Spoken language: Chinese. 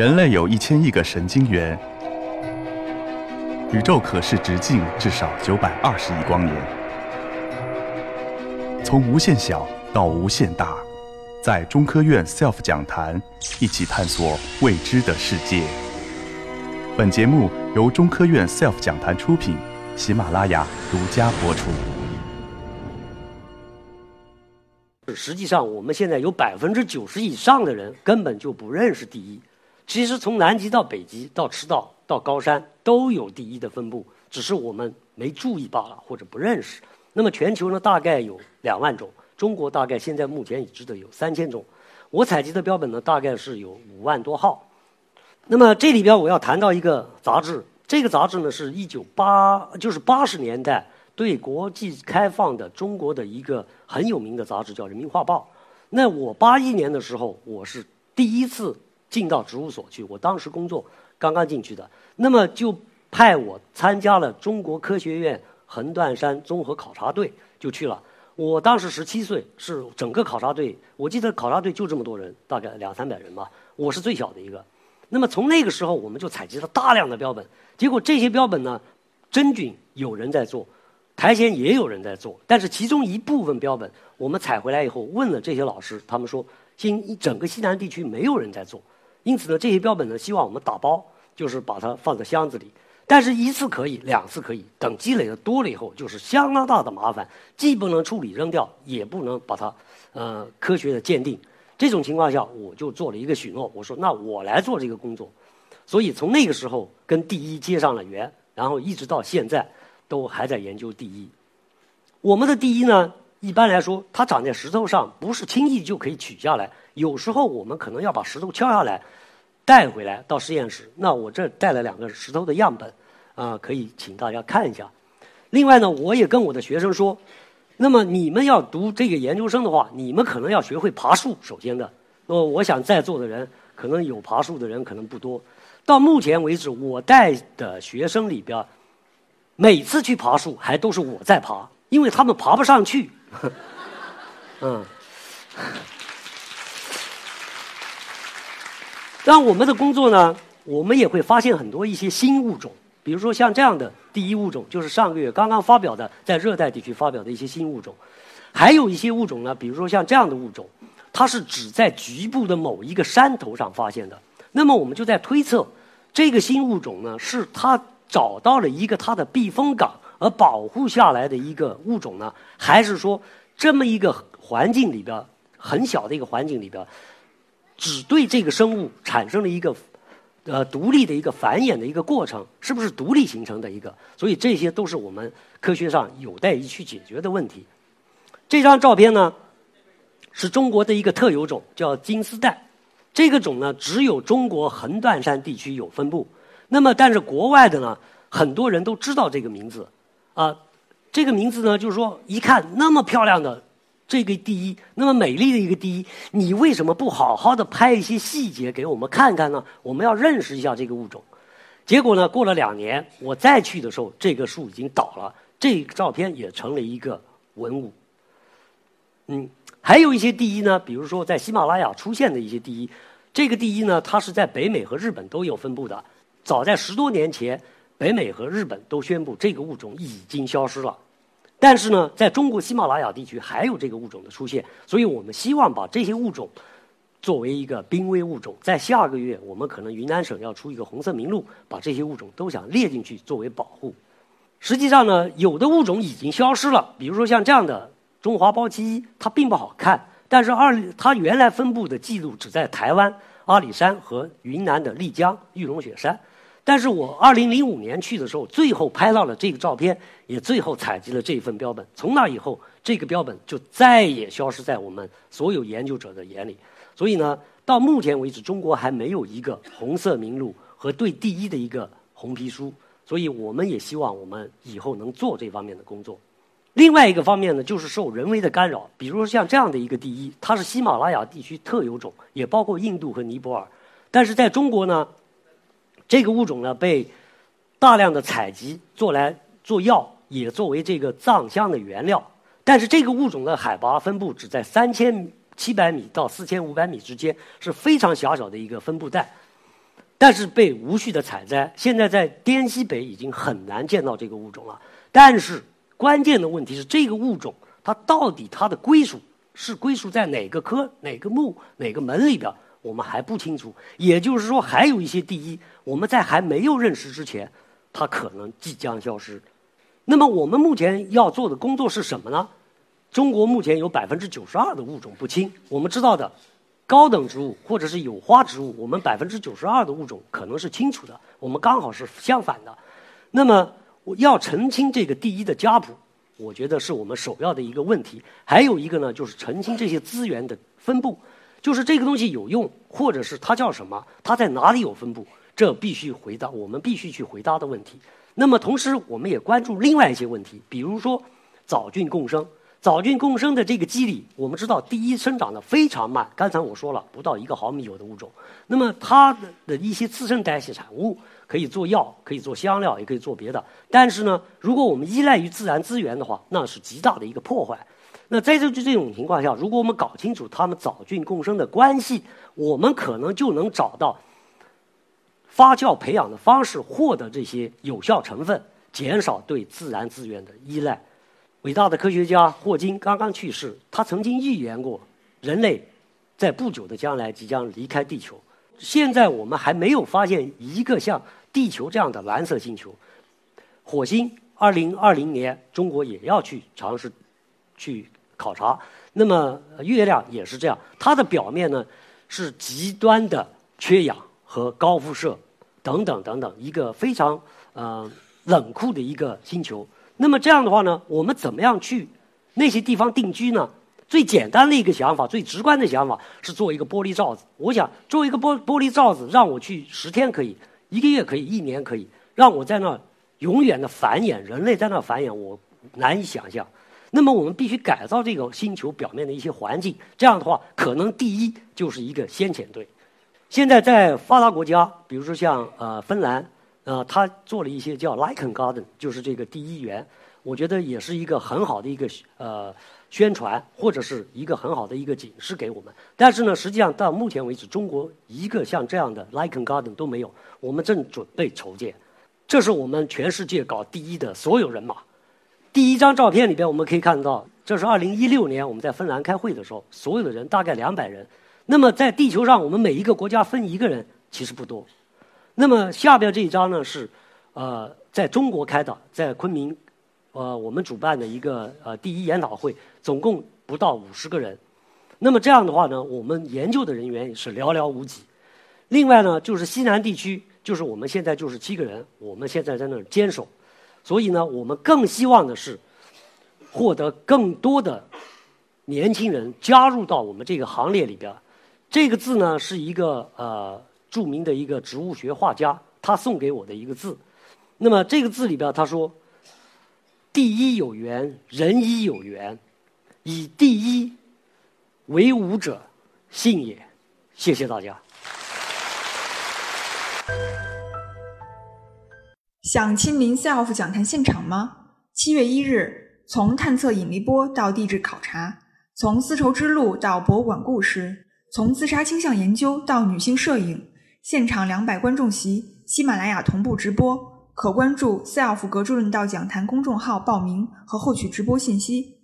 人类有一千亿个神经元，宇宙可视直径至少九百二十亿光年。从无限小到无限大，在中科院 SELF 讲坛一起探索未知的世界。本节目由中科院 SELF 讲坛出品，喜马拉雅独家播出。实际上，我们现在有百分之九十以上的人根本就不认识第一。其实从南极到北极到赤道到高山都有第一的分布，只是我们没注意罢了，或者不认识。那么全球呢，大概有两万种，中国大概现在目前已知的有三千种。我采集的标本呢，大概是有五万多号。那么这里边我要谈到一个杂志，这个杂志呢是一九八，就是八十年代对国际开放的中国的一个很有名的杂志，叫《人民画报》。那我八一年的时候，我是第一次。进到植物所去，我当时工作刚刚进去的，那么就派我参加了中国科学院横断山综合考察队，就去了。我当时十七岁，是整个考察队，我记得考察队就这么多人，大概两三百人吧，我是最小的一个。那么从那个时候，我们就采集了大量的标本，结果这些标本呢，真菌有人在做，苔藓也有人在做，但是其中一部分标本，我们采回来以后问了这些老师，他们说，新整个西南地区没有人在做。因此呢，这些标本呢，希望我们打包，就是把它放在箱子里。但是，一次可以，两次可以，等积累的多了以后，就是相当大的麻烦，既不能处理扔掉，也不能把它，呃，科学的鉴定。这种情况下，我就做了一个许诺，我说：“那我来做这个工作。”所以从那个时候跟第一接上了缘，然后一直到现在，都还在研究第一。我们的第一呢，一般来说，它长在石头上，不是轻易就可以取下来。有时候我们可能要把石头敲下来，带回来到实验室。那我这带了两个石头的样本，啊，可以请大家看一下。另外呢，我也跟我的学生说，那么你们要读这个研究生的话，你们可能要学会爬树。首先的，那么我想在座的人可能有爬树的人可能不多。到目前为止，我带的学生里边，每次去爬树还都是我在爬，因为他们爬不上去。嗯。让我们的工作呢，我们也会发现很多一些新物种，比如说像这样的第一物种，就是上个月刚刚发表的，在热带地区发表的一些新物种。还有一些物种呢，比如说像这样的物种，它是只在局部的某一个山头上发现的。那么我们就在推测，这个新物种呢，是它找到了一个它的避风港而保护下来的一个物种呢，还是说这么一个环境里边很小的一个环境里边？只对这个生物产生了一个呃独立的一个繁衍的一个过程，是不是独立形成的一个？所以这些都是我们科学上有待于去解决的问题。这张照片呢，是中国的一个特有种，叫金丝带。这个种呢，只有中国横断山地区有分布。那么，但是国外的呢，很多人都知道这个名字啊。这个名字呢，就是说一看那么漂亮的。这个第一，那么美丽的一个第一，你为什么不好好的拍一些细节给我们看看呢？我们要认识一下这个物种。结果呢，过了两年，我再去的时候，这个树已经倒了，这个照片也成了一个文物。嗯，还有一些第一呢，比如说在喜马拉雅出现的一些第一，这个第一呢，它是在北美和日本都有分布的。早在十多年前，北美和日本都宣布这个物种已经消失了。但是呢，在中国喜马拉雅地区还有这个物种的出现，所以我们希望把这些物种作为一个濒危物种，在下个月我们可能云南省要出一个红色名录，把这些物种都想列进去作为保护。实际上呢，有的物种已经消失了，比如说像这样的中华包七一，它并不好看，但是二它原来分布的记录只在台湾阿里山和云南的丽江玉龙雪山。但是我二零零五年去的时候，最后拍到了这个照片，也最后采集了这份标本。从那以后，这个标本就再也消失在我们所有研究者的眼里。所以呢，到目前为止，中国还没有一个红色名录和对第一的一个红皮书。所以我们也希望我们以后能做这方面的工作。另外一个方面呢，就是受人为的干扰，比如说像这样的一个第一，它是喜马拉雅地区特有种，也包括印度和尼泊尔。但是在中国呢？这个物种呢，被大量的采集做来做药，也作为这个藏香的原料。但是这个物种的海拔分布只在三千七百米到四千五百米之间，是非常狭小的一个分布带。但是被无序的采摘。现在在滇西北已经很难见到这个物种了。但是关键的问题是，这个物种它到底它的归属是归属在哪个科、哪个目、哪个门里边，我们还不清楚。也就是说，还有一些第一，我们在还没有认识之前，它可能即将消失。那么我们目前要做的工作是什么呢？中国目前有百分之九十二的物种不清。我们知道的高等植物或者是有花植物，我们百分之九十二的物种可能是清楚的。我们刚好是相反的。那么要澄清这个第一的家谱，我觉得是我们首要的一个问题。还有一个呢，就是澄清这些资源的分布，就是这个东西有用，或者是它叫什么，它在哪里有分布，这必须回答我们必须去回答的问题。那么，同时我们也关注另外一些问题，比如说藻菌共生。藻菌共生的这个机理，我们知道，第一生长的非常慢。刚才我说了，不到一个毫米有的物种。那么它的一些次生代谢产物可以做药，可以做香料，也可以做别的。但是呢，如果我们依赖于自然资源的话，那是极大的一个破坏。那在这就这种情况下，如果我们搞清楚它们藻菌共生的关系，我们可能就能找到。发酵培养的方式获得这些有效成分，减少对自然资源的依赖。伟大的科学家霍金刚刚去世，他曾经预言过人类在不久的将来即将离开地球。现在我们还没有发现一个像地球这样的蓝色星球。火星，二零二零年中国也要去尝试去考察。那么月亮也是这样，它的表面呢是极端的缺氧。和高辐射等等等等，一个非常呃冷酷的一个星球。那么这样的话呢，我们怎么样去那些地方定居呢？最简单的一个想法，最直观的想法是做一个玻璃罩子。我想做一个玻玻璃罩子，让我去十天可以，一个月可以，一年可以，让我在那永远的繁衍，人类在那繁衍，我难以想象。那么我们必须改造这个星球表面的一些环境，这样的话，可能第一就是一个先遣队。现在在发达国家，比如说像呃芬兰，呃，他做了一些叫 Lichen Garden，就是这个第一园，我觉得也是一个很好的一个呃宣传，或者是一个很好的一个警示给我们。但是呢，实际上到目前为止，中国一个像这样的 Lichen Garden 都没有。我们正准备筹建，这是我们全世界搞第一的所有人马。第一张照片里边我们可以看到，这是二零一六年我们在芬兰开会的时候，所有的人大概两百人。那么在地球上，我们每一个国家分一个人其实不多。那么下边这一张呢是，呃，在中国开的，在昆明，呃，我们主办的一个呃第一研讨会，总共不到五十个人。那么这样的话呢，我们研究的人员也是寥寥无几。另外呢，就是西南地区，就是我们现在就是七个人，我们现在在那儿坚守。所以呢，我们更希望的是获得更多的年轻人加入到我们这个行列里边。这个字呢，是一个呃著名的一个植物学画家他送给我的一个字。那么这个字里边他说：“第一有缘，人一有缘，以第一为吾者，信也。”谢谢大家。想亲临 SELF 讲坛现场吗？七月一日，从探测引力波到地质考察，从丝绸之路到博物馆故事。从自杀倾向研究到女性摄影，现场两百观众席，喜马拉雅同步直播，可关注 SELF 格助论道讲坛公众号报名和获取直播信息。